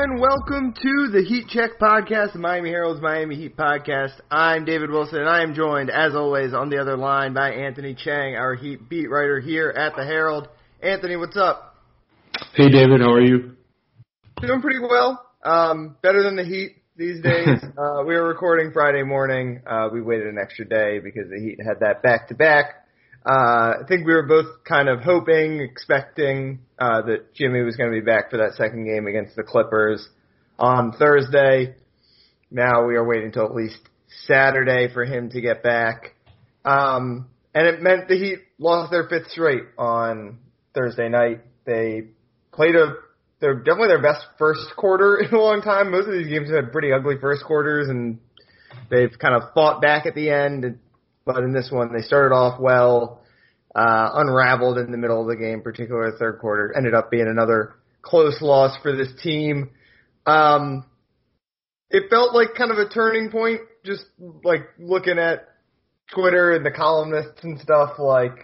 and welcome to the Heat Check Podcast, the Miami Herald's Miami Heat Podcast. I'm David Wilson, and I am joined, as always, on the other line by Anthony Chiang, our Heat beat writer here at the Herald. Anthony, what's up? Hey, David, how are you? Doing pretty well. Um, better than the Heat these days. uh, we were recording Friday morning. Uh, we waited an extra day because the Heat had that back to back. Uh, I think we were both kind of hoping, expecting uh, that Jimmy was going to be back for that second game against the Clippers on Thursday. Now we are waiting till at least Saturday for him to get back. Um, and it meant the Heat lost their fifth straight on Thursday night. They played a they're definitely their best first quarter in a long time. Most of these games have had pretty ugly first quarters, and they've kind of fought back at the end. But in this one, they started off well, uh, unraveled in the middle of the game, particularly the third quarter. Ended up being another close loss for this team. Um, it felt like kind of a turning point, just like looking at Twitter and the columnists and stuff, like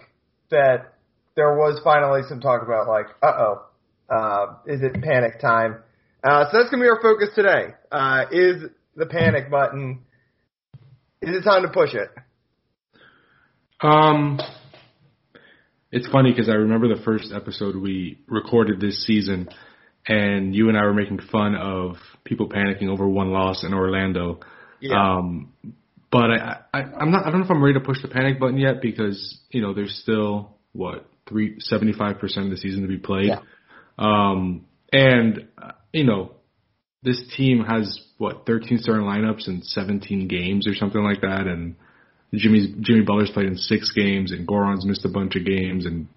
that there was finally some talk about like, uh oh, uh, is it panic time? Uh, so that's gonna be our focus today. Uh, is the panic button? Is it time to push it? Um, it's funny because I remember the first episode we recorded this season, and you and I were making fun of people panicking over one loss in Orlando. Yeah. Um, but I, I, I'm not. I don't know if I'm ready to push the panic button yet because you know there's still what three seventy five percent of the season to be played. Yeah. Um, and uh, you know this team has what 13 starting lineups in 17 games or something like that, and Jimmy's Jimmy Butler's played in six games, and Goran's missed a bunch of games, and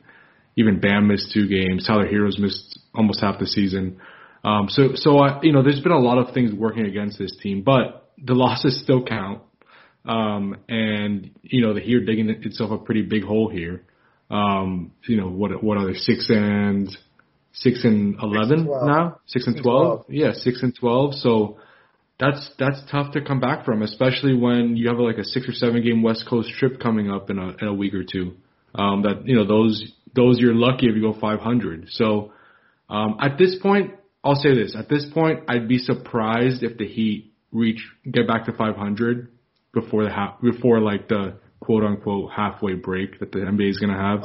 even Bam missed two games. Tyler Herro's missed almost half the season. Um, so so I, you know, there's been a lot of things working against this team, but the losses still count. Um, and you know, the Heat are digging itself a pretty big hole here. Um, you know, what what are they six and six and eleven Six and now? Six and twelve? 12. Yeah, six and twelve. So that's that's tough to come back from, especially when you have like a six or seven game West Coast trip coming up in a in a week or two. Um, that you know those those you're lucky if you go 500. So um, at this point, I'll say this: at this point, I'd be surprised if the Heat reach get back to 500 before the half before like the quote unquote halfway break that the NBA is going to have.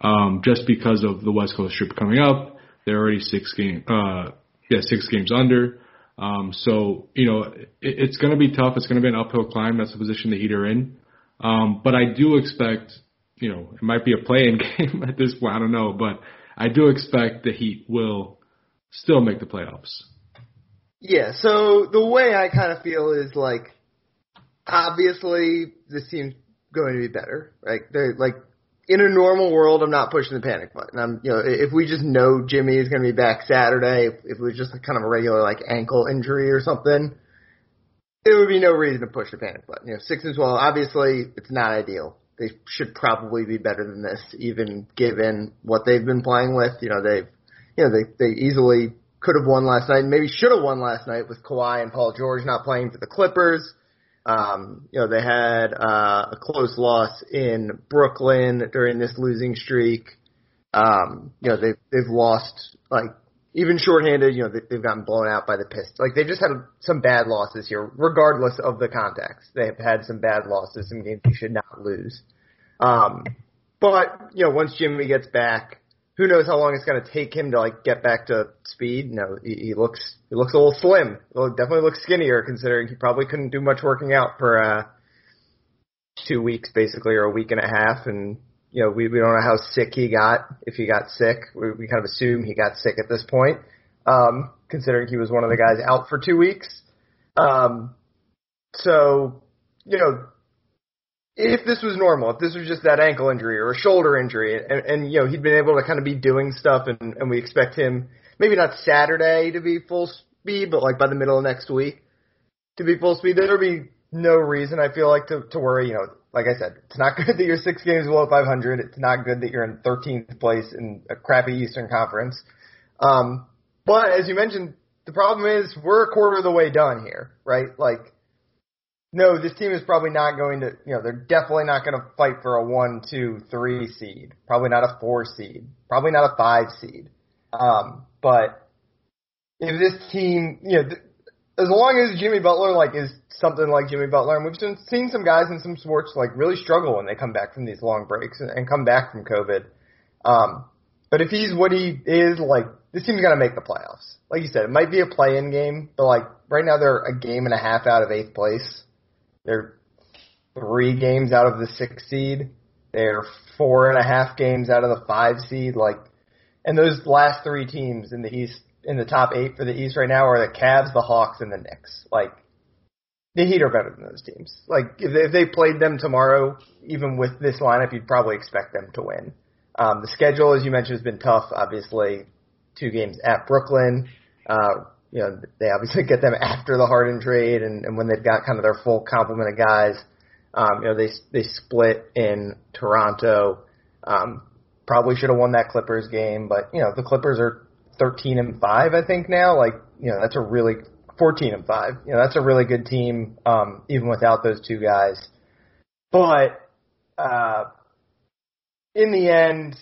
Um, just because of the West Coast trip coming up, they're already six game uh, yeah six games under. Um, so, you know, it, it's going to be tough. It's going to be an uphill climb. That's the position the Heat are in. Um, but I do expect, you know, it might be a play-in game at this point. I don't know, but I do expect the Heat will still make the playoffs. Yeah, so the way I kind of feel is like, obviously this team's going to be better. Like they're like in a normal world, I'm not pushing the panic button. I'm you know if we just know Jimmy is going to be back Saturday, if, if it was just kind of a regular like ankle injury or something, there would be no reason to push the panic button. You know, six and twelve, obviously it's not ideal. They should probably be better than this, even given what they've been playing with. You know, they've you know they they easily could have won last night, maybe should have won last night with Kawhi and Paul George not playing for the Clippers. Um, you know, they had uh, a close loss in Brooklyn during this losing streak. Um, you know, they've they've lost like even shorthanded. You know, they, they've gotten blown out by the Pistons. Like they've just had some bad losses here, regardless of the context. They have had some bad losses, some games you should not lose. Um, but you know, once Jimmy gets back, who knows how long it's going to take him to like get back to speed? You know, he, he looks he looks a little slim. He definitely looks skinnier considering he probably couldn't do much working out for uh, two weeks basically or a week and a half. And you know, we we don't know how sick he got. If he got sick, we, we kind of assume he got sick at this point, um, considering he was one of the guys out for two weeks. Um, so you know, if this was normal, if this was just that ankle injury or a shoulder injury, and, and you know he'd been able to kind of be doing stuff, and, and we expect him maybe not Saturday to be full speed, but like by the middle of next week to be full speed, there'd be no reason I feel like to to worry. You know, like I said, it's not good that you're six games below 500. It's not good that you're in 13th place in a crappy Eastern Conference. Um, but as you mentioned, the problem is we're a quarter of the way done here, right? Like no, this team is probably not going to, you know, they're definitely not going to fight for a one, two, three seed. Probably not a four seed. Probably not a five seed. Um, but if this team, you know, th- as long as Jimmy Butler like is something like Jimmy Butler, and we've seen, some guys in some sports like really struggle when they come back from these long breaks and, and come back from COVID. Um, but if he's what he is, like this team's gonna make the playoffs. Like you said, it might be a play-in game, but like right now they're a game and a half out of eighth place. They're three games out of the six seed. They're four and a half games out of the five seed. Like, and those last three teams in the East, in the top eight for the East right now are the Cavs, the Hawks, and the Knicks. Like, the Heat are better than those teams. Like, if they, if they played them tomorrow, even with this lineup, you'd probably expect them to win. Um, the schedule, as you mentioned, has been tough. Obviously, two games at Brooklyn. Uh, you know, they obviously get them after the Harden trade and, and when they've got kind of their full complement of guys. Um, you know, they they split in Toronto. Um, probably should have won that Clippers game, but you know, the Clippers are 13 and 5, I think now. Like, you know, that's a really 14 and 5. You know, that's a really good team um even without those two guys. But uh in the end,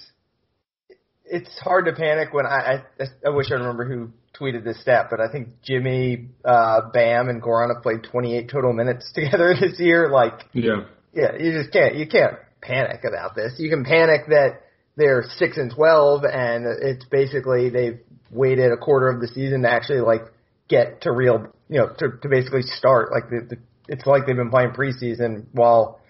it's hard to panic when I, I I wish I remember who tweeted this stat, but I think Jimmy, uh, Bam, and Goran have played 28 total minutes together this year. Like, Yeah. yeah, you just can't you can't panic about this. You can panic that they're six and 12, and it's basically they've waited a quarter of the season to actually like get to real, you know, to, to basically start. Like the, the it's like they've been playing preseason while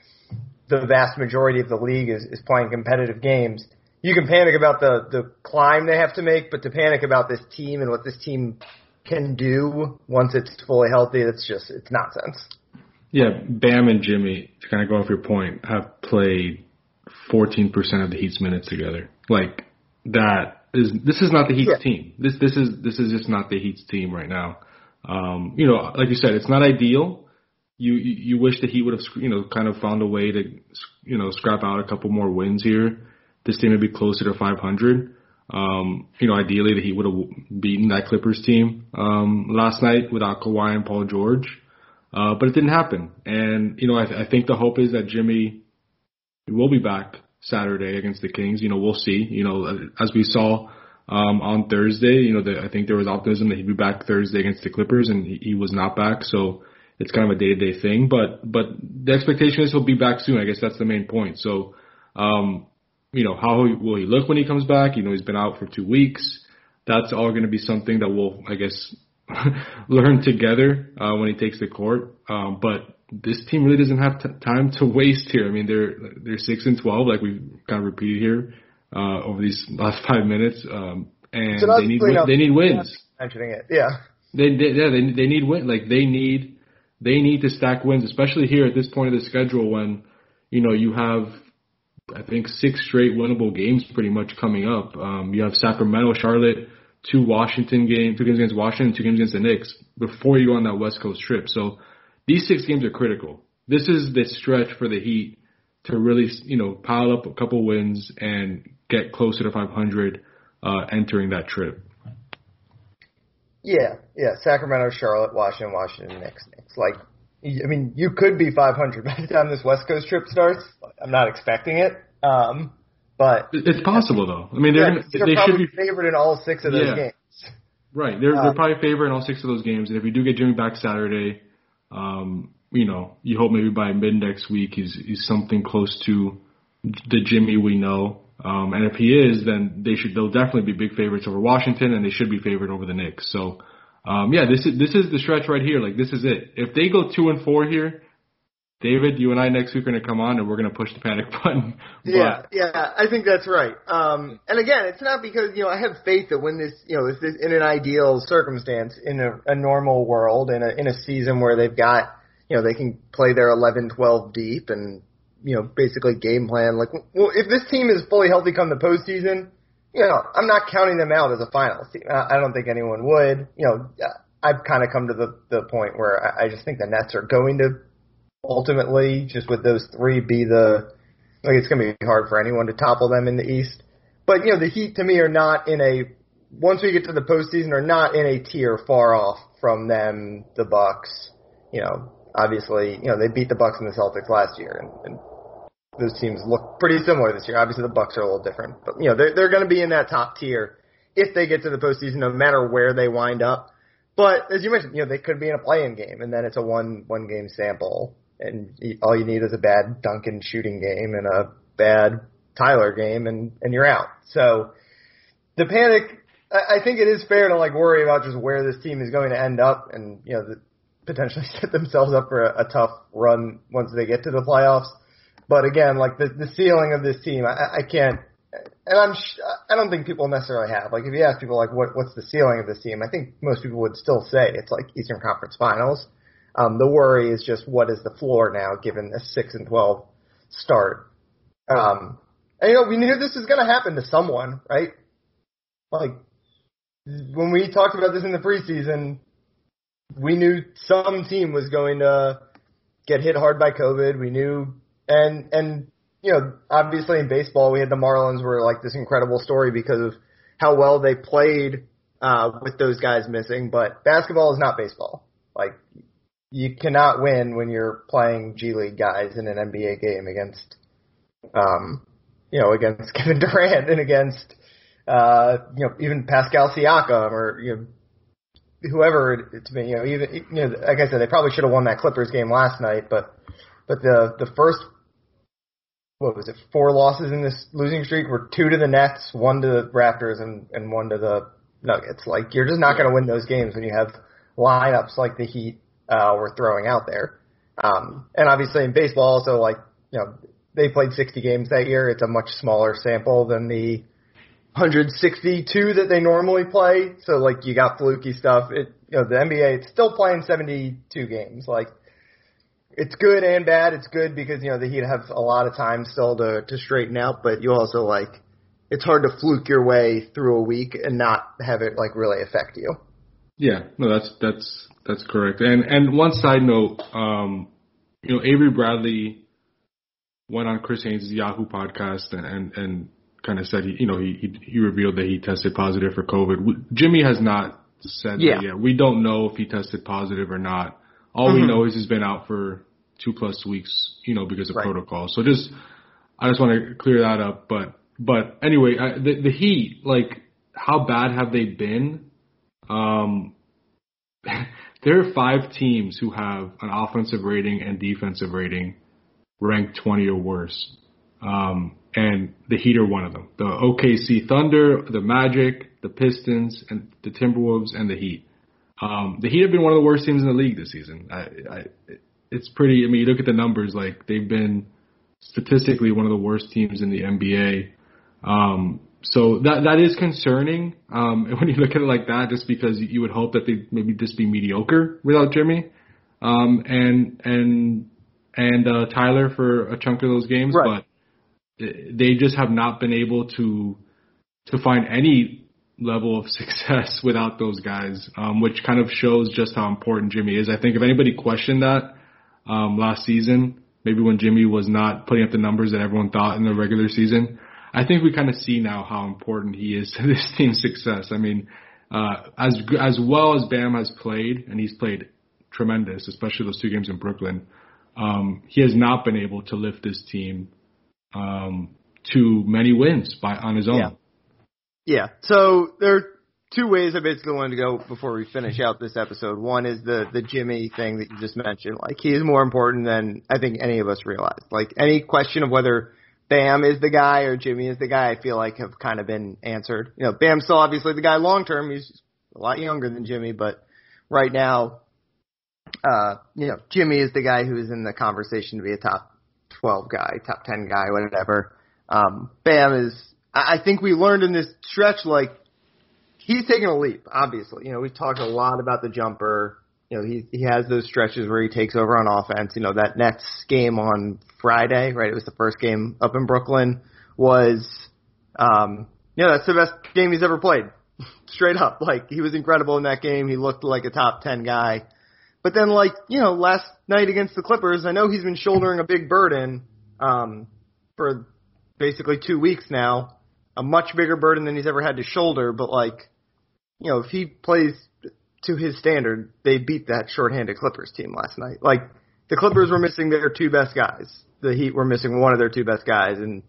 the vast majority of the league is, is playing competitive games. You can panic about the, the climb they have to make, but to panic about this team and what this team can do once it's fully healthy, that's just, it's nonsense. Yeah, Bam and Jimmy, to kind of go off your point, have played 14% of the Heat's minutes together. Like that is this is not the Heat's Yeah. team. This this is this is just not the Heat's team right now. Um, you know, like you said, it's not ideal. You you, you wish that he would have you know kind of found a way to you know scrap out a couple more wins here. This team would be closer to 500. Um, you know, ideally that he would have beaten that Clippers team um, last night without Kawhi and Paul George. Uh, but it didn't happen. And, you know, I, I think the hope is that Jimmy will be back Saturday against the Kings. You know, we'll see. You know, as we saw um, on Thursday, you know, the, I think there was optimism that he'd be back Thursday against the Clippers, and he, he was not back. So it's kind of a day to day thing. But but the expectation is he'll be back soon. I guess that's the main point. So, um, you know, how will he look when he comes back? You know, he's been out for two weeks. That's all going to be something that we'll, I guess, learn together uh, when he takes the court. Um, but this team really doesn't have t- time to waste here. I mean, they're they're six and twelve, like we've kind of repeated here uh, over these last five minutes, um, and So they need win- they need wins. Mentioning it, yeah. They, they yeah they they need win like they need they need to stack wins, especially here at this point of the schedule when you know you have I think six straight winnable games pretty much coming up. Um, you have Sacramento, Charlotte, two Washington games, two games against Washington, two games against the Knicks before you go on that West Coast trip. So these six games are critical. This is the stretch for the Heat to really, you know, pile up a couple wins and get closer to 500 uh, entering that trip. Yeah, yeah. Sacramento, Charlotte, Washington, Washington, Knicks, Knicks. Like, I mean, you could be 500 by the time this West Coast trip starts. I'm not expecting it, um, but It's possible though. I mean, they're yeah, gonna, they're they should be favored in all six of those Yeah. games. Right. They're Uh, they're probably favored in all six of those games. And if we do get Jimmy back Saturday, um, you know, you hope maybe by mid next week he's he's something close to the Jimmy we know. Um, and if he is, then they should they'll definitely be big favorites over Washington, and they should be favored over the Knicks. So, um, yeah, this is this is the stretch right here. Like this is it. If they go two and four here, David, you and I next week are gonna come on and we're gonna push the panic button. But, Yeah, yeah, I think that's right. Um, and again, it's not because you know I have faith that when this, you know, this, this in an ideal circumstance, in a, a normal world, in a in a season where they've got, you know, they can play their 11, 12 deep, and you know, basically game plan. Like, well, if this team is fully healthy come the postseason, you know, I'm not counting them out as a finals team. I, don't think anyone would. You know, uh, I've kind of come to the the point where I, I just think the Nets are going to ultimately, just with those three, be the like it's going to be hard for anyone to topple them in the East. But you know, the Heat to me are not in a once we get to the postseason are not in a tier far off from them. The Bucks, you know, obviously, you know they beat the Bucks and the Celtics last year, and, and those teams look pretty similar this year. Obviously, the Bucks are a little different, but you know they're they're going to be in that top tier if they get to the postseason, no matter where they wind up. But as you mentioned, you know, they could be in a play-in game, and then it's a one one game sample, and all you need is a bad Duncan shooting game and a bad Tyler game, and and you're out. So the panic. I think it is fair to like worry about just where this team is going to end up, and you know, the, potentially set themselves up for a, a tough run once they get to the playoffs. But again, like the the ceiling of this team, I, I can't and I'm I don't think people necessarily have. Like if you ask people like what what's the ceiling of this team, I think most people would still say it's like Eastern Conference Finals. Um, the worry is just what is the floor now given a six and twelve start. Um, and you know we knew this was going to happen to someone, right? Like when we talked about this in the preseason, we knew some team was going to get hit hard by COVID. We knew and and you know, obviously in baseball, we had the Marlins were like this incredible story because of how well they played uh, with those guys missing. But basketball is not baseball. Like you cannot win when you're playing G League guys in an NBA game against, um, you know, against Kevin Durant and against, uh, you know, even Pascal Siakam or you know, whoever it's been. You know, even you know, like I said, they probably should have won that Clippers game last night, but but the the first what was it, four losses in this losing streak were two to the Nets, one to the Raptors, and, and one to the Nuggets. Like, you're just not going to win those games when you have lineups like the Heat uh, were throwing out there. Um, and obviously in baseball, also like, you know, they played 60 games that year. It's a much smaller sample than the 162 that they normally play. So like you got fluky stuff. It, you know, the NBA, it's still playing 72 games. Like it's good and bad. It's good because you know the Heat have a lot of time still to to straighten out, but you also like it's hard to fluke your way through a week and not have it like really affect you. Yeah, no, that's that's that's correct. And and one side note, um, you know, Avery Bradley went on Chris Haynes' Yahoo podcast and and, and kind of said he, you know, he, he he revealed that he tested positive for COVID. Jimmy has not said yeah. that yet. We don't know if he tested positive or not. All mm-hmm. we know is he's been out for two plus weeks, you know, because of right. protocol. So just, I just want to clear that up. But, but anyway, I, the, the Heat, like, how bad have they been? Um, there are five teams who have an offensive rating and defensive rating ranked 20 or worse. Um, and the Heat are one of them. The OKC Thunder, the Magic, the Pistons, and the Timberwolves, and the Heat. Um, the Heat have been one of the worst teams in the league this season. I, I, it's pretty. I mean, you look at the numbers; like they've been statistically one of the worst teams in the NBA. Um, so that that is concerning um, when you look at it like that, just because you would hope that they maybe just be mediocre without Jimmy um, and and and uh, Tyler for a chunk of those games, right. but they just have not been able to to find any level of success without those guys, um, which kind of shows just how important Jimmy is. I think if anybody questioned that, um, last season, maybe when Jimmy was not putting up the numbers that everyone thought in the regular season. I think we kind of see now how important he is to this team's success. I mean, uh, as as well as Bam has played, and he's played tremendous, especially those two games in Brooklyn. Um, he has not been able to lift this team um, to many wins by on his own. Yeah. Yeah. So there two ways I basically wanted to go before we finish out this episode. One is the the Jimmy thing that you just mentioned. Like he is more important than I think any of us realize. Like any question of whether Bam is the guy or Jimmy is the guy, I feel like have kind of been answered. You know, Bam's still obviously the guy long term. He's a lot younger than Jimmy, but right now, uh, you know, Jimmy is the guy who is in the conversation to be a top 12 guy, top 10 guy, whatever. Um, Bam is, I think we learned in this stretch, like, he's taking a leap, obviously. You know, we've talked a lot about the jumper. You know, he he has those stretches where he takes over on offense. You know, that Nets game on Friday, right? It was the first game up in Brooklyn. Was um, you know, that's the best game he's ever played. Straight up, like he was incredible in that game. He looked like a top ten guy. But then, like you know, last night against the Clippers, I know he's been shouldering a big burden um, for basically two weeks now, a much bigger burden than he's ever had to shoulder. But like, you know, if he plays to his standard, they beat that shorthanded Clippers team last night. Like the Clippers were missing their two best guys. The Heat were missing one of their two best guys, and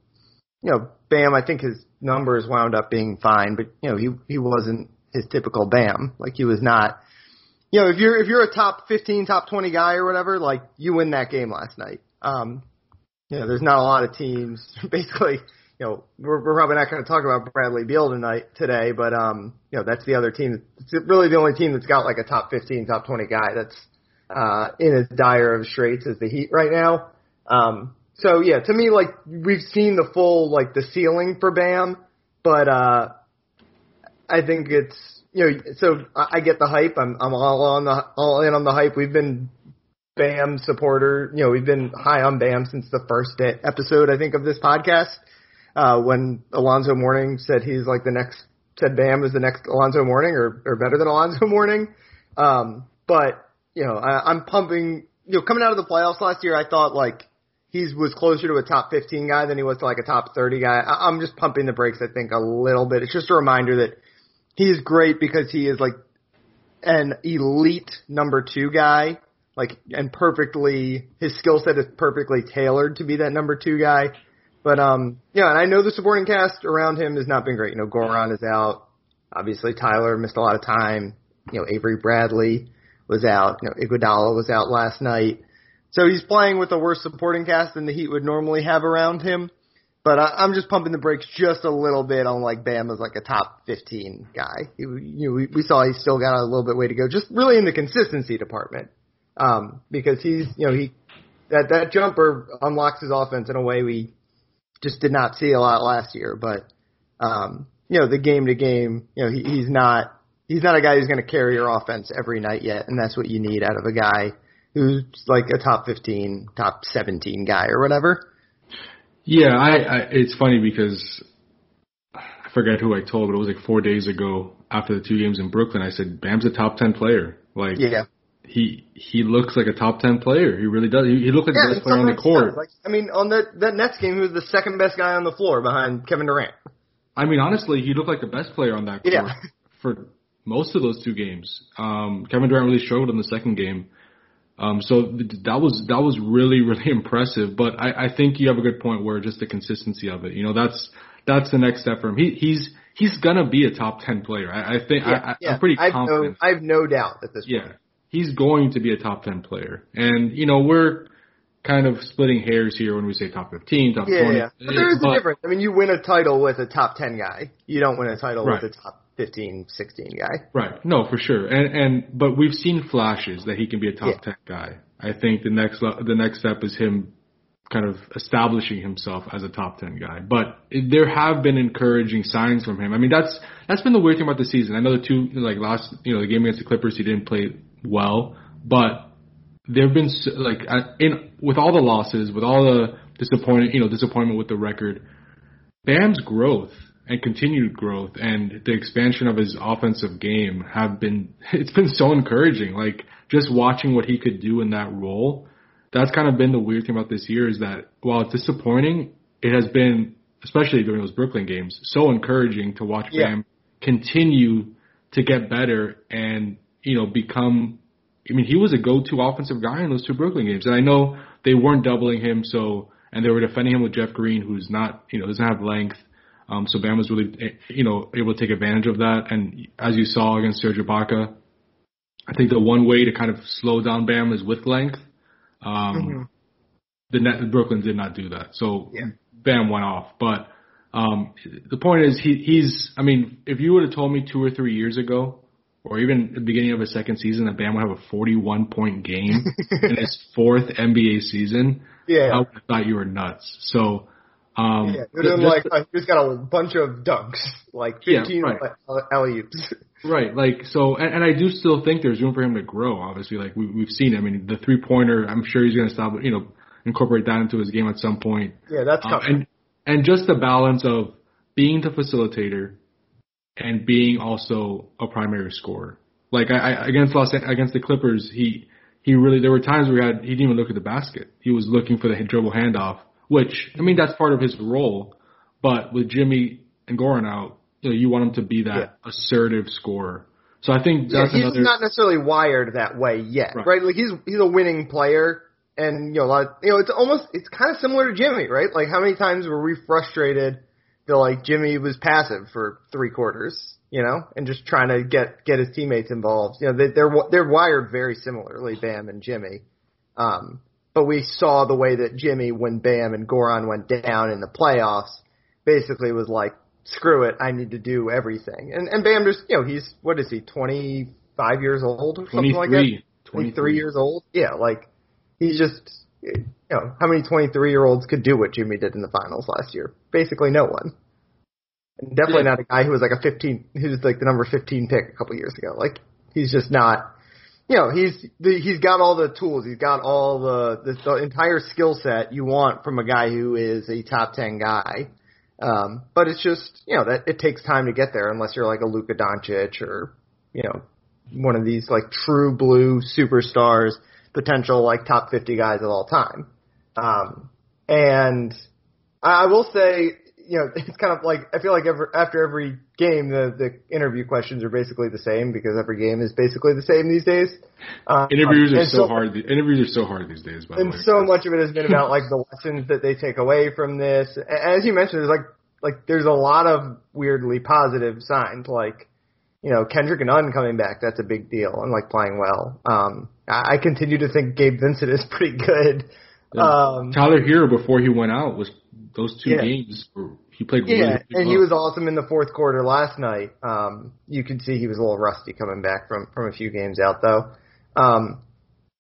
you know, Bam, I think his numbers wound up being fine, but you know, he he wasn't his typical Bam. Like he was not. You know, if you're if you're a top 15, top 20 guy or whatever, like you win that game last night. Um, you know, there's not a lot of teams. Basically, you know, we're, we're probably not going to talk about Bradley Beal tonight today, but um, you know, that's the other team. It's really the only team that's got like a top 15, top 20 guy that's uh, in as dire of straits as the Heat right now. Um, so yeah, to me, like we've seen the full like the ceiling for Bam, but uh, I think it's you know, so I get the hype. I'm I'm all on the all in on the hype. We've been Bam supporter. You know, we've been high on Bam since the first episode, I think, of this podcast. Uh, when Alonzo Mourning said he's like the next, said Bam is the next Alonzo Mourning or, or better than Alonzo Mourning. Um, but, you know, I, I'm pumping, you know, coming out of the playoffs last year, I thought like he was closer to a top 15 guy than he was to like a top 30 guy. I, I'm just pumping the brakes, I think, a little bit. It's just a reminder that he's great because he is like an elite number two guy like and perfectly his skill set is perfectly tailored to be that number two guy. But um yeah, and I know the supporting cast around him has not been great. You know, Goran is out. Obviously Tyler missed a lot of time. You know, Avery Bradley was out. You know, Iguodala was out last night. So he's playing with a worse supporting cast than the Heat would normally have around him. But I, I'm just pumping the brakes just a little bit on like Bam as like a top 15 guy. He, you know, we, we saw he's still got a little bit way to go, just really in the consistency department um, because he's you know he that that jumper unlocks his offense in a way we just did not see a lot last year. But um, you know the game to game, you know he, he's not he's not a guy who's going to carry your offense every night yet, and that's what you need out of a guy who's like a top 15, top 17 guy or whatever. Yeah, I, I it's funny because I forget who I told, but it was like four days ago after the two games in Brooklyn. I said Bam's a top ten player. Like, yeah, he he looks like a top ten player. He really does. He, he looked like yeah, the best player on the court. Like, I mean, on that that Nets game, he was the second best guy on the floor behind Kevin Durant. I mean, honestly, he looked like the best player on that court yeah. for most of those two games. Um, Kevin Durant really struggled in the second game. Um, so that was that was really really impressive. But I, I think you have a good point where just the consistency of it. You know, that's that's the next step for him. He he's he's gonna be a top ten player. I, I think yeah, I, yeah. I'm pretty I've confident. No, I have no doubt at this yeah. He's going to be a top 10 player. And, you know, we're kind of splitting hairs here when we say top 15, top yeah, 20. Yeah, but there is but, a difference. I mean, you win a title with a top 10 guy. You don't win a title right. with a top 15, 16 guy. Right. No, for sure. And, and, but we've seen flashes that he can be a top yeah. 10 guy. I think the next, the next step is him kind of establishing himself as a top 10 guy. But there have been encouraging signs from him. I mean, that's, that's been the weird thing about the season. I know the two, like last, you know, the game against the Clippers, he didn't play well, but there have been like in with all the losses, with all the disappointment, you know, disappointment with the record, Bam's growth and continued growth and the expansion of his offensive game have been it's been so encouraging. Like just watching what he could do in that role, that's kind of been the weird thing about this year is that while it's disappointing, it has been especially during those Brooklyn games so encouraging to watch yeah. Bam continue to get better and you know, become. I mean, he was a go-to offensive guy in those two Brooklyn games, and I know they weren't doubling him, so and they were defending him with Jeff Green, who's not, you know, doesn't have length. Um, so Bam was really, you know, able to take advantage of that. And as you saw against Serge Ibaka, I think the one way to kind of slow down Bam is with length. Um, mm-hmm. The net, Brooklyn did not do that, so yeah. Bam went off. But um, the point is, he, he's. I mean, if you would have told me two or three years ago or even the beginning of his second season that Bam would have a 41 point game in his fourth NBA season, yeah. I would have thought you were nuts. So, um, yeah, it like uh, he's got a bunch of dunks, like 15 yeah, right. alley oops. Right, like so, and, and I do still think there's room for him to grow. Obviously, like we, we've seen. I mean, the three pointer. I'm sure he's going to stop. You know, incorporate that into his game at some point. Yeah, that's um, and and just the balance of being the facilitator and being also a primary scorer. Like I, I against Los against the Clippers, he he really there were times where he had he didn't even look at the basket. He was looking for the dribble handoff, which I mean that's part of his role. But with Jimmy and Goran out, you know, you want him to be that yeah. assertive scorer. So I think that's yeah, he's another. not necessarily wired that way yet, right. right? Like he's he's a winning player, and you know, a lot. Of, you know, it's almost it's kind of similar to Jimmy, right? Like how many times were we frustrated that like Jimmy was passive for three quarters, you know, and just trying to get get his teammates involved. You know, they, they're they're wired very similarly, Bam and Jimmy. Um, but we saw the way that Jimmy, when Bam and Goran went down in the playoffs, basically was like, screw it, I need to do everything. And and Bam just, you know, he's what is he, twenty five years old or something like that? 23 years old. Yeah, like he's just you know how many 23 year olds could do what Jimmy did in the finals last year? Basically, no one. And definitely yeah. not a guy who was like a 15, who was like the number 15 pick a couple years ago. Like he's just not. You know, he's the, he's got all the tools. He's got all the the, the entire skill set you want from a guy who is a top 10 guy. Um, but it's just you know that it takes time to get there unless you're like a Luka Doncic or you know one of these like true blue superstars, potential like top 50 guys of all time. Um, and I will say, you know, it's kind of like I feel like every, after every game, the the interview questions are basically the same because every game is basically the same these days. Um, interviews are so, so, hard. Interviews are so hard these days. By and the way. so much of it has been about like the lessons that they take away from this. As you mentioned, there's like like there's a lot of weirdly positive signs, like you know, Kendrick and Nunn coming back, that's a big deal and like playing well. Um, I, I continue to think Gabe Vincent is pretty good. Yeah. Um, Tyler Herro before he went out was those two yeah. games. He played yeah, really and well. he was awesome in the fourth quarter last night. Um, you could see he was a little rusty coming back from from a few games out though. Um,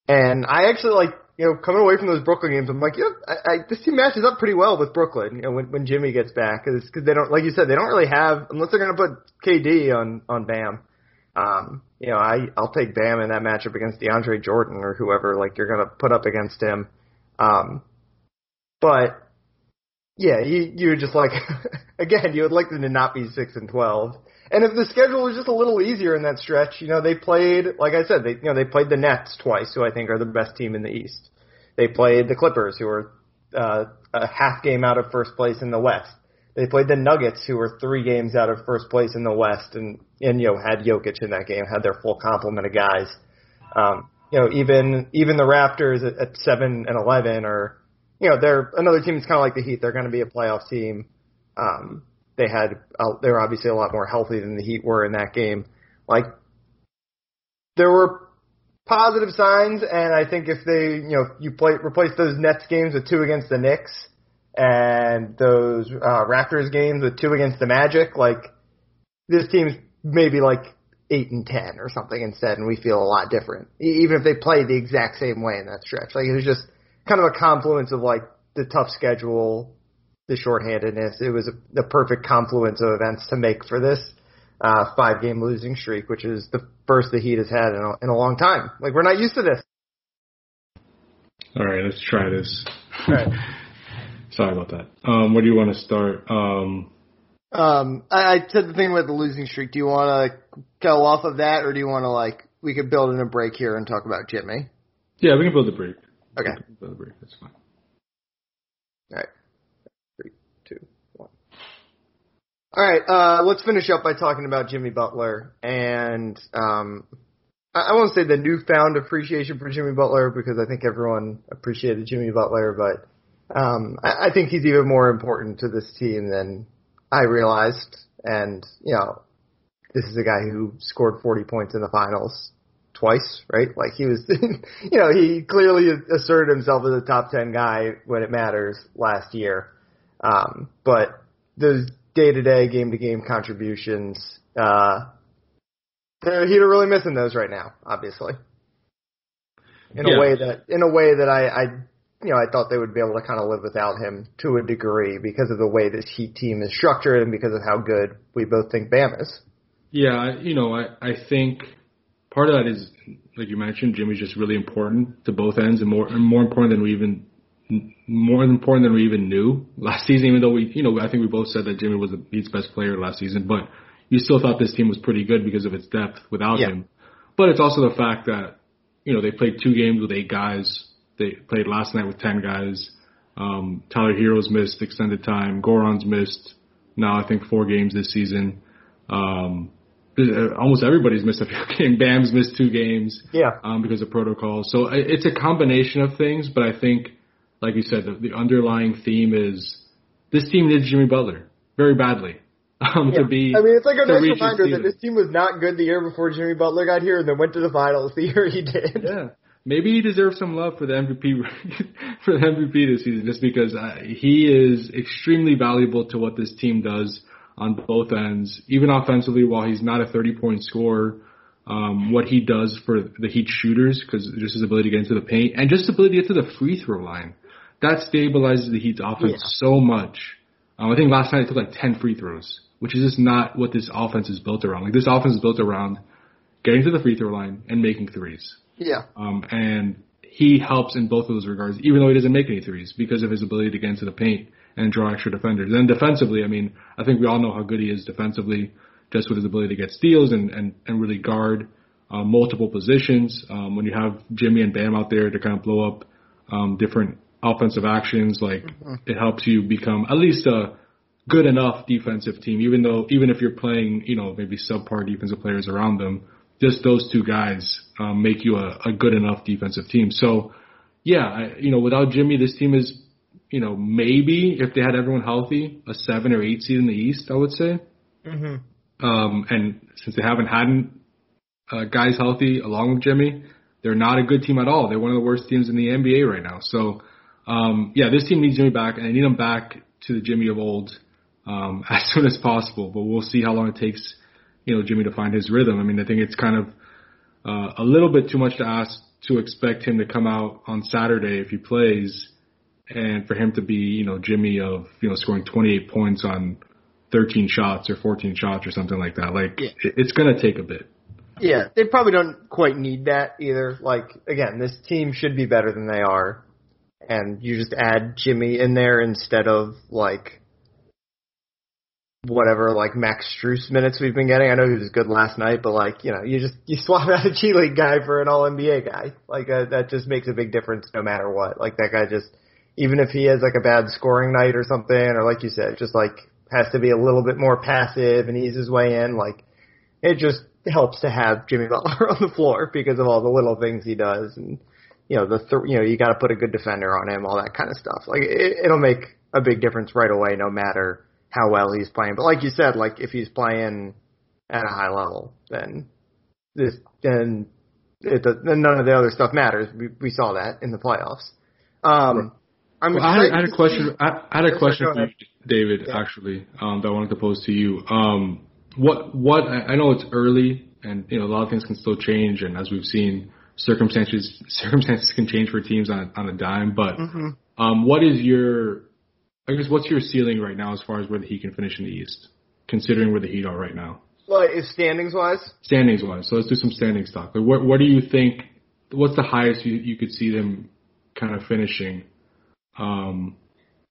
and I actually like you know, coming away from those Brooklyn games, I'm like, yeah, I, I, this team matches up pretty well with Brooklyn. You know, when when Jimmy gets back, because because they don't, like you said, they don't really have unless they're going to put KD on on Bam. Um, you know, I I'll take Bam in that matchup against DeAndre Jordan or whoever like you're going to put up against him. Um, but yeah, you you would just like again, you would like them to not be six and twelve. And if the schedule was just a little easier in that stretch, you know, they played, like I said, they you know they played the Nets twice, who I think are the best team in the East. They played the Clippers, who are uh, a half game out of first place in the West. They played the Nuggets, who were three games out of first place in the West, and and you know had Jokic in that game, had their full complement of guys. Um, you know, even even the Raptors at, at seven and eleven are, you know, they're another team that's kind of like the Heat. They're going to be a playoff team. Um, they had uh, they were obviously a lot more healthy than the Heat were in that game. Like there were positive signs, and I think if they you know you play replace those Nets games with two against the Knicks and those uh, Raptors games with two against the Magic, like this team's maybe like eight and ten or something instead, and we feel a lot different. Even if they play the exact same way in that stretch, like it was just kind of a confluence of like the tough schedule, the shorthandedness. It was a, the perfect confluence of events to make for this uh, five game losing streak, which is the first the Heat has had in a, in a long time. Like we're not used to this. All right, let's try this. All right. Sorry about that. Um, where do you want to start? Um, um, I, I said the thing about the losing streak. Do you want to go off of that, or do you want to like we could build in a break here and talk about Jimmy? Yeah, we can build a break. Okay. Build a break. That's fine. All right. All right, uh, let's finish up by talking about Jimmy Butler and um, I, I won't say the newfound appreciation for Jimmy Butler because I think everyone appreciated Jimmy Butler, but um, I, I think he's even more important to this team than I realized. And you know, this is a guy who scored 40 points in the finals twice, right? Like he was, you know, he clearly asserted himself as a top 10 guy when it matters last year. Um, but those day to day, game to game contributions. Uh, they're, he's really missing those right now, obviously. In yeah. a way that, in a way that I, I, you know, I thought they would be able to kind of live without him to a degree because of the way this Heat team is structured and because of how good we both think Bam is. Yeah, you know, I, I think part of that is, like you mentioned, Jimmy's just really important to both ends and more, and more important than we even more important than we even knew last season. Even though we, you know, I think we both said that Jimmy was the Heat's best player last season, but you still thought this team was pretty good because of its depth without yeah. him. But it's also the fact that you know they played two games with eight guys. They played last night with ten guys. Um, Tyler Herro's missed extended time. Goran's missed now I think four games this season. Um, almost everybody's missed a few games. Bam's missed two games. Yeah. Um, because of protocol. So it's a combination of things, but I think, like you said, the, the underlying theme is this team needs Jimmy Butler very badly. Um, yeah. to be. I mean, it's like a nice reminder that this team was not good the year before Jimmy Butler got here, and then went to the finals the year he did. Yeah. Maybe he deserves some love for the MVP for the MVP this season, just because uh, he is extremely valuable to what this team does on both ends, even offensively. While he's not a 30 point scorer, um, what he does for the Heat shooters, because just his ability to get into the paint and just ability to get to the free throw line, that stabilizes the Heat's offense Yeah. so much. Um, I think last night it took like 10 free throws, which is just not what this offense is built around. Like this offense is built around getting to the free throw line and making threes. Yeah. Um, and he helps in both of those regards, even though he doesn't make any threes because of his ability to get into the paint and draw extra defenders. And defensively, I mean, I think we all know how good he is defensively, just with his ability to get steals and, and, and really guard uh, multiple positions. Um, when you have Jimmy and Bam out there to kind of blow up um, different offensive actions, like it helps you become at least a good enough defensive team, even though even if you're playing, you know, maybe subpar defensive players around them, just those two guys um, make you a, a good enough defensive team. So, yeah, I, you know, without Jimmy, this team is, you know, maybe if they had everyone healthy, a seven or eight seed in the East, I would say. Mm-hmm. Um, and since they haven't had uh, guys healthy along with Jimmy, they're not a good team at all. They're one of the worst teams in the NBA right now. So, um, yeah, this team needs Jimmy back, and they need him back to the Jimmy of old um, as soon as possible. But we'll see how long it takes, you know, Jimmy to find his rhythm. I mean, I think it's kind of uh, a little bit too much to ask to expect him to come out on Saturday if he plays, and for him to be, you know, Jimmy of you know scoring 28 points on 13 shots or 14 shots or something like that. Like Yeah. it's gonna take a bit. Yeah, they probably don't quite need that either. Like again, this team should be better than they are, and you just add Jimmy in there instead of like whatever like Max Strus minutes we've been getting. I know he was good last night, but like you know, you just you swap out a G League guy for an All NBA guy. Like uh, that just makes a big difference no matter what. Like that guy just even if he has like a bad scoring night or something, or like you said, just like has to be a little bit more passive and ease his way in. Like it just helps to have Jimmy Butler on the floor because of all the little things he does, and you know the th- you know you got to put a good defender on him, all that kind of stuff. Like it, it'll make a big difference right away, no matter how well he's playing. But like you said, like if he's playing at a high level, then this then it then none of the other stuff matters. We we saw that in the playoffs. Um, I'm Well, I, had, I had a question. I, I had a question for you. David, Yeah. actually, um, that I wanted to pose to you. Um, what what I know it's early, and you know a lot of things can still change, and as we've seen, circumstances circumstances can change for teams on on a dime. But Mhm. um, what is your I guess what's your ceiling right now as far as where the Heat can finish in the East, considering where the Heat are right now, Like if standings wise, standings wise? So let's do some standings talk. Like, what what do you think? What's the highest you you could see them kind of finishing? Um,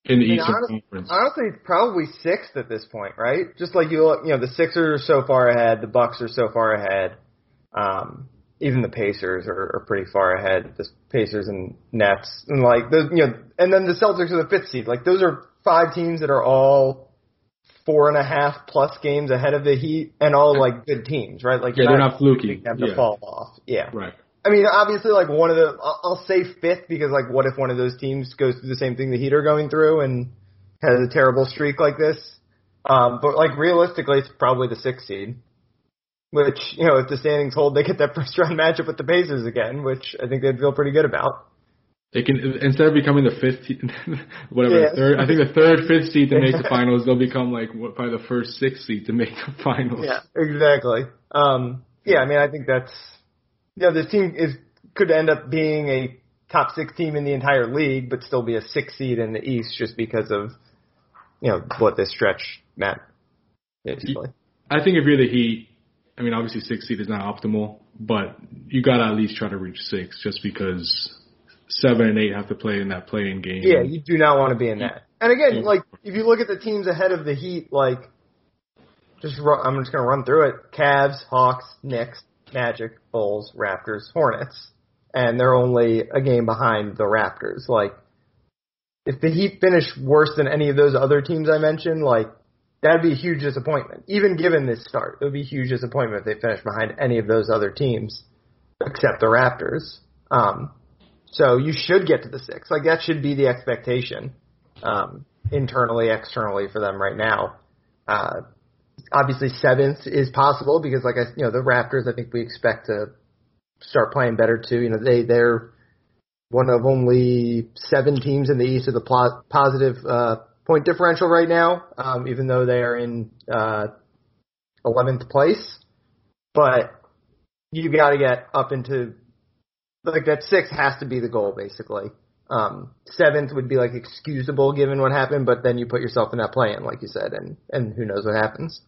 in the I mean, Eastern honest- Conference. honestly, probably sixth at this point, right? Just like you look, you know, the Sixers are so far ahead, the Bucks are so far ahead. Um, even the Pacers are, are pretty far ahead. The Pacers and Nets, and like those, you know, and then the Celtics are the fifth seed. Like those are five teams that are all four and a half plus games ahead of the Heat, and all like good teams, right? Like Yeah, they're not fluky. them to Yeah. fall off. Yeah. Right. I mean, obviously, like one of the, I'll, I'll say fifth because, like, what if one of those teams goes through the same thing the Heat are going through and has a terrible streak like this? Um, but like realistically, it's probably the sixth seed. Which you know, if the standings hold, they get that first round matchup with the Pacers again, which I think they'd feel pretty good about. They can instead of becoming the fifth, te- whatever, Yeah. the third. I think the third, fifth seed to make the finals. They'll become like what, probably the first sixth seed to make the finals. Yeah, exactly. Um, yeah, I mean, I think that's you know, this team is could end up being a top six team in the entire league, but still be a six seed in the East just because of you know what this stretch meant. Basically, I think if you're the Heat, I mean, obviously six seed is not optimal, but you gotta at least try to reach six, just because seven and eight have to play in that play-in game. yeah, you do not want to be in that. And again, like if you look at the teams ahead of the Heat, like just ru- I'm just gonna run through it: Cavs, Hawks, Knicks, Magic, Bulls, Raptors, Hornets, and they're only a game behind the Raptors. Like, if the Heat finish worse than any of those other teams I mentioned, like that'd be a huge disappointment. Even given this start, it would be a huge disappointment if they finish behind any of those other teams except the Raptors. Um, so you should get to the six. Like that should be the expectation, um, internally, externally for them right now. Uh, obviously seventh is possible because like I, you know, the Raptors, I think we expect to start playing better too. You know, they, they're one of only seven teams in the East with a pl- positive, uh, point differential right now, um, even though they are in, uh, 11th place. But you got to get up into like that six has to be the goal basically. Um, seventh would be like excusable given what happened, but then you put yourself in that play-in, like you said, and and who knows what happens.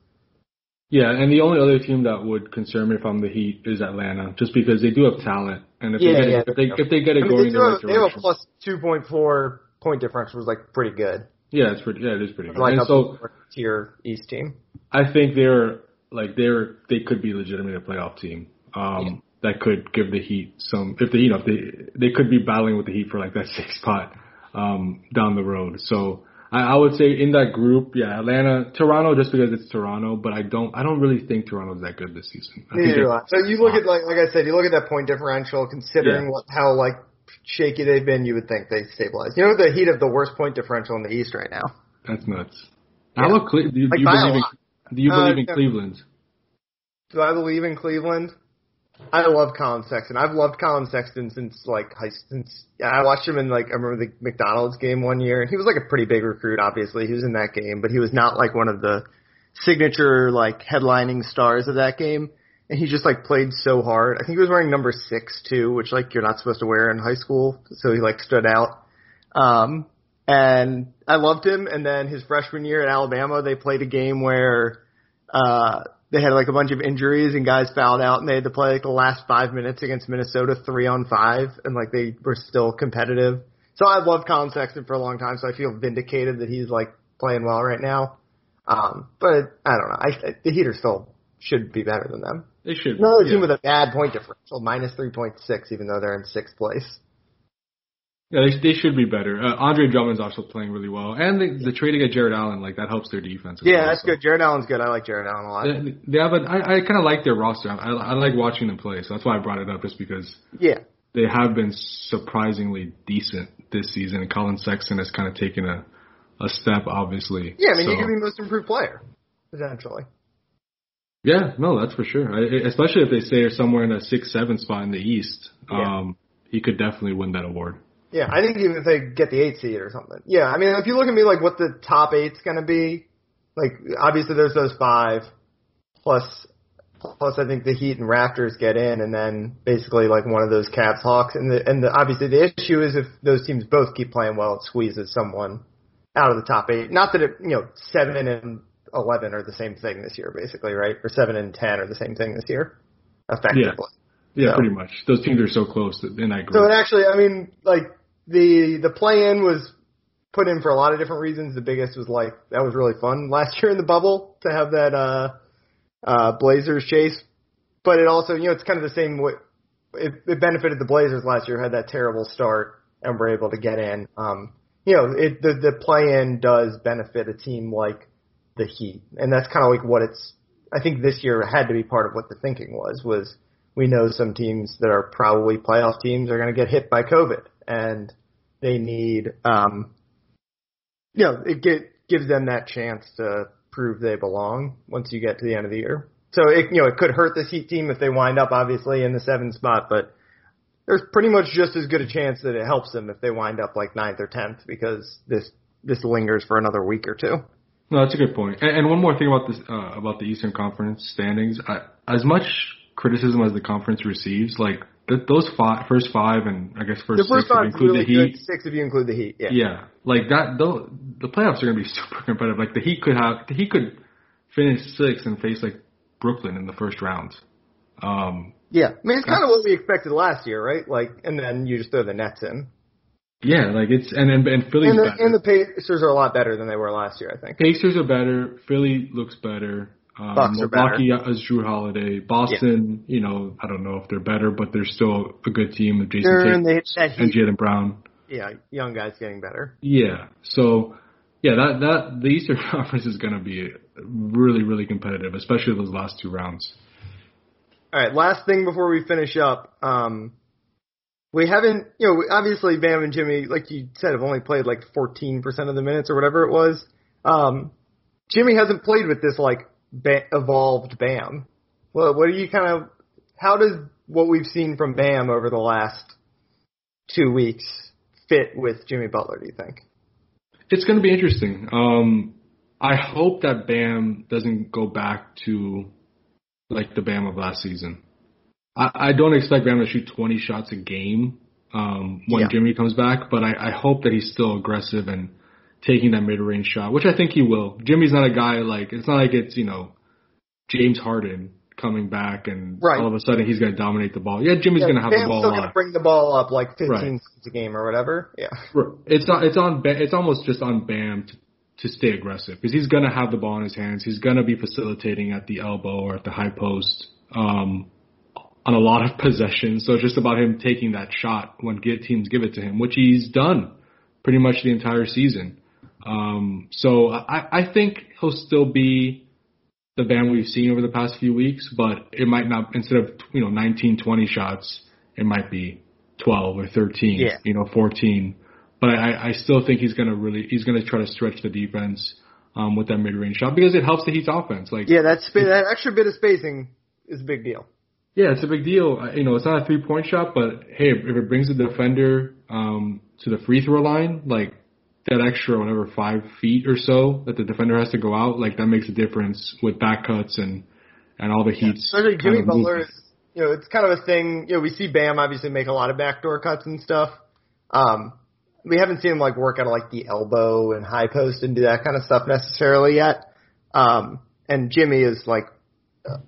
Yeah, and the only other team that would concern me if I'm the Heat is Atlanta, just because they do have talent, and if Yeah, they get yeah, it, if they if they get it I mean, going they, in do the have, right they have a plus two point four point differential, was like pretty good. yeah, it's pretty yeah, it is pretty good. Like and a so tier East team. I think they're like they're they could be legitimately a playoff team. Um, that could give the Heat some if they you know if they they could be battling with the Heat for like that sixth spot um down the road. So I, I would say in that group, yeah, Atlanta, Toronto, just because it's Toronto, but I don't I don't really think Toronto's that good this season. I Neither do. So you look at like like I said, you look at that point differential, considering Yeah. what how like shaky they've been, you would think they stabilize. You know the Heat of the worst point differential in the East right now. That's nuts. Yeah. How about Cle- do you, Like do you believe in do you Uh, believe in. Cleveland? Do I believe in Cleveland? I love Collin Sexton. I've loved Collin Sexton since like high since I watched him in like I remember the McDonald's game one year. And he was like a pretty big recruit, obviously. He was in that game, but he was not like one of the signature like headlining stars of that game. And he just like played so hard. I think he was wearing number six too, which like you're not supposed to wear in high school. So he like stood out. Um, and I loved him. And then his freshman year at Alabama, they played a game where, uh, they had like a bunch of injuries and guys fouled out and they had to play like the last five minutes against Minnesota three on five and like they were still competitive. So I've loved Collin Sexton for a long time, so I feel vindicated that he's like playing well right now. Um, but I don't know. I, I the Heat are still should be better than them. They should. Another yeah. team with a bad point differential, minus three point six, even though they're in sixth place. Yeah, they, they should be better. Uh, Andre Drummond's also playing really well, and the, the trade to get Jarrett Allen, like that helps their defense. Yeah, well, that's so. good. Jarrett Allen's good. I like Jarrett Allen a lot. They, they have a, I, I kind of like their roster. I, I like watching them play, so that's why I brought it up, just because Yeah. they have been surprisingly decent this season. And Collin Sexton has kind of taken a a step, obviously. Yeah, I mean, so. you could be most improved player, potentially. Yeah, no, that's for sure. I, especially if they say are somewhere in a six, seven spot in the East, Yeah. um, he could definitely win that award. Yeah, I think even if they get the eight seed or something. Yeah, I mean, if you look at me like what the top eight's going to be, like obviously there's those five, plus plus I think the Heat and Raptors get in, and then basically like one of those Cavs, Hawks, and the and the obviously the issue is if those teams both keep playing well, it squeezes someone out of the top eight. Not that it you know seven and eleven are the same thing this year, basically, right? Or seven and ten are the same thing this year, effectively. Yeah, So- pretty much. Those teams are so close that- in that group. So it actually, I mean, like the the play in was put in for a lot of different reasons. The biggest was like that was really fun last year in the bubble to have that uh uh Blazers chase. But it also, you know, it's kind of the same way it, it benefited the Blazers last year, had that terrible start and were able to get in. Um you know, it the the play in does benefit a team like the Heat. And that's kind of like what it's I think this year had to be part of what the thinking was was we know some teams that are probably playoff teams are going to get hit by COVID, and they need, um, you know, it get, gives them that chance to prove they belong once you get to the end of the year. So it, you know, it could hurt this Heat team if they wind up obviously in the seventh spot, but there's pretty much just as good a chance that it helps them if they wind up like ninth or tenth because this this lingers for another week or two. No, that's a good point. And, and one more thing about this uh, about the Eastern Conference standings. I, as much criticism as the conference receives, like th- those five, first five, and I guess first, The first six, if you five include really the Heat. good. Six if you include the Heat. Yeah. Yeah, like that. Though the playoffs are going to be super competitive. Like the Heat could have, the Heat could finish sixth and face like Brooklyn in the first round. Um, Yeah, I mean it's kind of what we expected last year, right? Like, and then you just throw the Nets in, yeah, like it's and and, and Philly's and the, better. and the Pacers are a lot better than they were last year, I think. Pacers are better. Philly looks better. Um, Bucks. Milwaukee is Jrue Holiday. Boston, you know, I don't know if they're better, but they're still a good team with Jayson Tatum and Jaylen Brown. yeah, young guys getting better. Yeah. So yeah, that that the Eastern Conference is going to be really, really competitive, especially those last two rounds. All right, last thing before we finish up. Um, we haven't, you know, obviously Bam and Jimmy, like you said, have only played like 14% of the minutes or whatever it was. Um, Jimmy hasn't played with this like ba- evolved Bam. Well, what do you kind of, how does what we've seen from Bam over the last two weeks fit with Jimmy Butler, do you think? It's going to be interesting. Um, I hope that Bam doesn't go back to like the Bam of last season. I, I don't expect Bam to shoot 20 shots a game um, when Yeah. Jimmy comes back, but I, I hope that he's still aggressive and taking that mid-range shot, which I think he will. Jimmy's not a guy like it's not like it's you know James Harden coming back and Right. all of a sudden he's going to dominate the ball. Yeah, Jimmy's going to have Bam's the ball still going to bring the ball up like 15 Right. a game or whatever. Yeah. It's on. It's on. It's almost just on Bam to, to stay aggressive because he's gonna have the ball in his hands. He's gonna be facilitating at the elbow or at the high post um, on a lot of possessions. So it's just about him taking that shot when get, teams give it to him, which he's done pretty much the entire season. Um, so I, I think he'll still be the Bam we've seen over the past few weeks, but it might not. Instead of you know 19, 20 shots, it might be 12 or 13, Yeah. you know, 14. But I, I still think he's gonna really he's gonna try to stretch the defense um, with that mid range shot because it helps the Heat's offense. Like Yeah, that, spa- that extra bit of spacing is a big deal. yeah, it's a big deal. You know, it's not a three point shot, but hey, if it brings the defender um, to the free throw line, like that extra whatever five feet or so that the defender has to go out, like that makes a difference with back cuts and and all the Heat's. Especially kind Jimmy Butler is, you know, it's kind of a thing. You know, we see Bam obviously make a lot of backdoor cuts and stuff. Um, we haven't seen him like work out of like the elbow and high post and do that kind of stuff necessarily yet. Um, and Jimmy is like,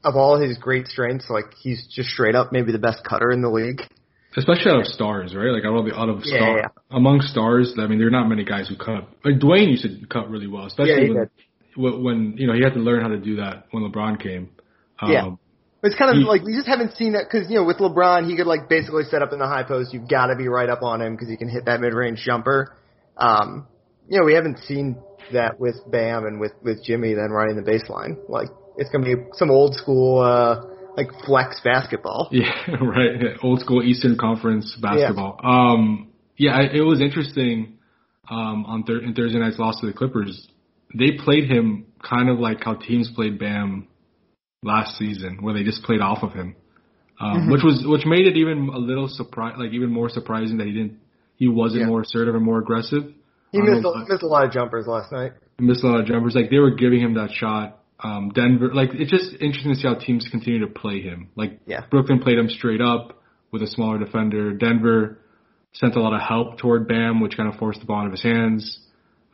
of all his great strengths, like he's just straight up maybe the best cutter in the league. Especially out of stars, right? Like out of the out of Yeah, star yeah. among stars. I mean, there are not many guys who cut. Like Dwyane used to cut really well, especially he when, when when you know he had to learn how to do that when LeBron came. Um, Yeah. It's kind of He- like we just haven't seen that because you know with LeBron he could like basically set up in the high post. You've got to be right up on him because he can hit that mid range jumper. Um, you know we haven't seen that with Bam and with with Jimmy then running the baseline. Like it's gonna be some old school uh like flex basketball. Yeah, right. Old school Eastern Conference basketball. Um, yeah, I, it was interesting. Um, on thir- in Thursday night's loss to the Clippers, they played him kind of like how teams played Bam last season, where they just played off of him, um, Mhm. which was which made it even a little surprise, like even more surprising that he didn't, he wasn't Yeah. more assertive and more aggressive. He missed know, a, missed a lot of jumpers last night. he missed a lot of jumpers. Like they were giving him that shot. Um, Denver, like it's just interesting to see how teams continue to play him. Like Yeah. Brooklyn played him straight up with a smaller defender. Denver sent a lot of help toward Bam, which kind of forced the ball out of his hands.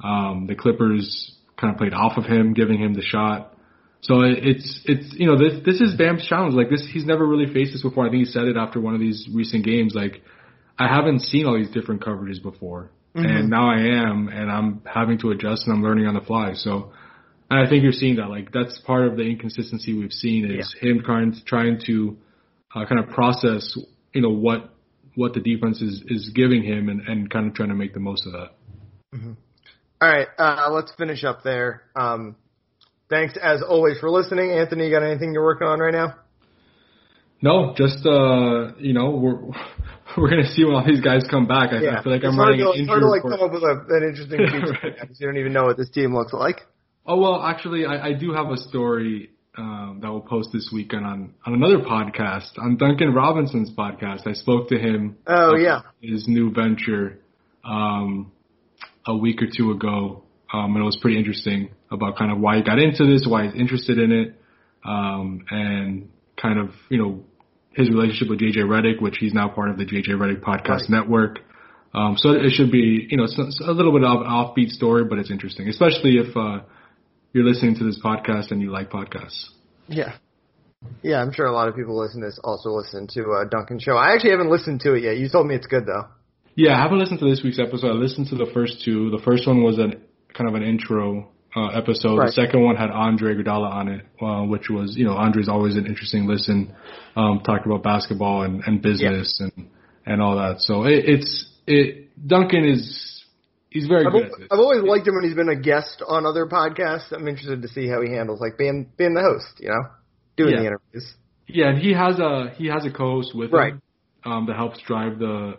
Um, the Clippers kind of played off of him, giving him the shot. So it's it's you know this this is Bam's challenge. Like this, he's never really faced this before. I think he said it after one of these recent games. Like I haven't seen all these different coverages before, Mhm. and now I am, and I'm having to adjust and I'm learning on the fly. So, and I think you're seeing that. Like that's part of the inconsistency we've seen is him trying trying to uh, kind of process, you know, what what the defense is is giving him, and and kind of trying to make the most of that. All right, uh, let's finish up there. Um, thanks as always for listening, Anthony. You got anything you're working on right now? No, just uh, you know, we're we're gonna see when all these guys come back. I, I feel like it's I'm hard running to, an it's hard to like report. come up with a, an interesting future Right. because you don't even know what this team looks like. Oh well, actually, I, I do have a story um, that we'll post this weekend on on another podcast, on Duncan Robinson's podcast. I spoke to him. Oh, yeah. his new venture um, a week or two ago, um, and it was pretty interesting about kind of why he got into this, why he's interested in it, um, and kind of you know his relationship with JJ Redick, which he's now part of the JJ Redick podcast Right. network. Um, so it should be, you know, a little bit of an offbeat story, but it's interesting, especially if uh, you're listening to this podcast and you like podcasts. Yeah. Yeah, I'm sure a lot of people listen to this also listen to uh, Duncan's show. I actually haven't listened to it yet. You told me it's good though. Yeah, I haven't listened to this week's episode. I listened to the first two. The first one was an kind of an intro uh, episode. Right. The second one had Andre Iguodala on it, uh, which was, you know, Andre's always an interesting listen. Um, talked about basketball and, and business and and all that. So it, it's it. Duncan is he's very I've, good al- at this. I've always liked him when he's been a guest on other podcasts. I'm interested to see how he handles like being being the host, you know, doing Yeah. the interviews. Yeah, and he has a he has a co-host with Right. him um, that helps drive the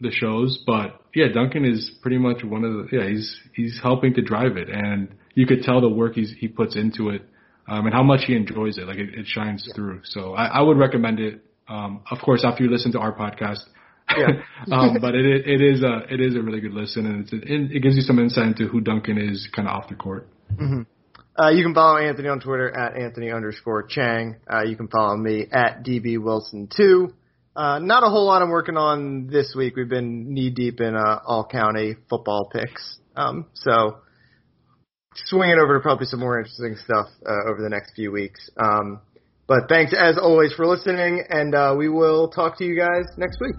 the shows. But yeah, Duncan is pretty much one of the yeah he's he's helping to drive it, and you could tell the work he's he puts into it, um, and how much he enjoys it. Like it, it shines through. So I, I would recommend it. Um, of course, after you listen to our podcast. Yeah. um, but it it is a it is a really good listen, and it's it, it gives you some insight into who Duncan is kind of off the court. Uh, you can follow Anthony on Twitter at Anthony underscore Chiang. Uh, you can follow me at DB Wilson two. Uh, not a whole lot I'm working on this week. We've been knee deep in uh, all county football picks. Um, so swinging over to probably some more interesting stuff uh, over the next few weeks. Um, but thanks as always for listening, and uh, we will talk to you guys next week.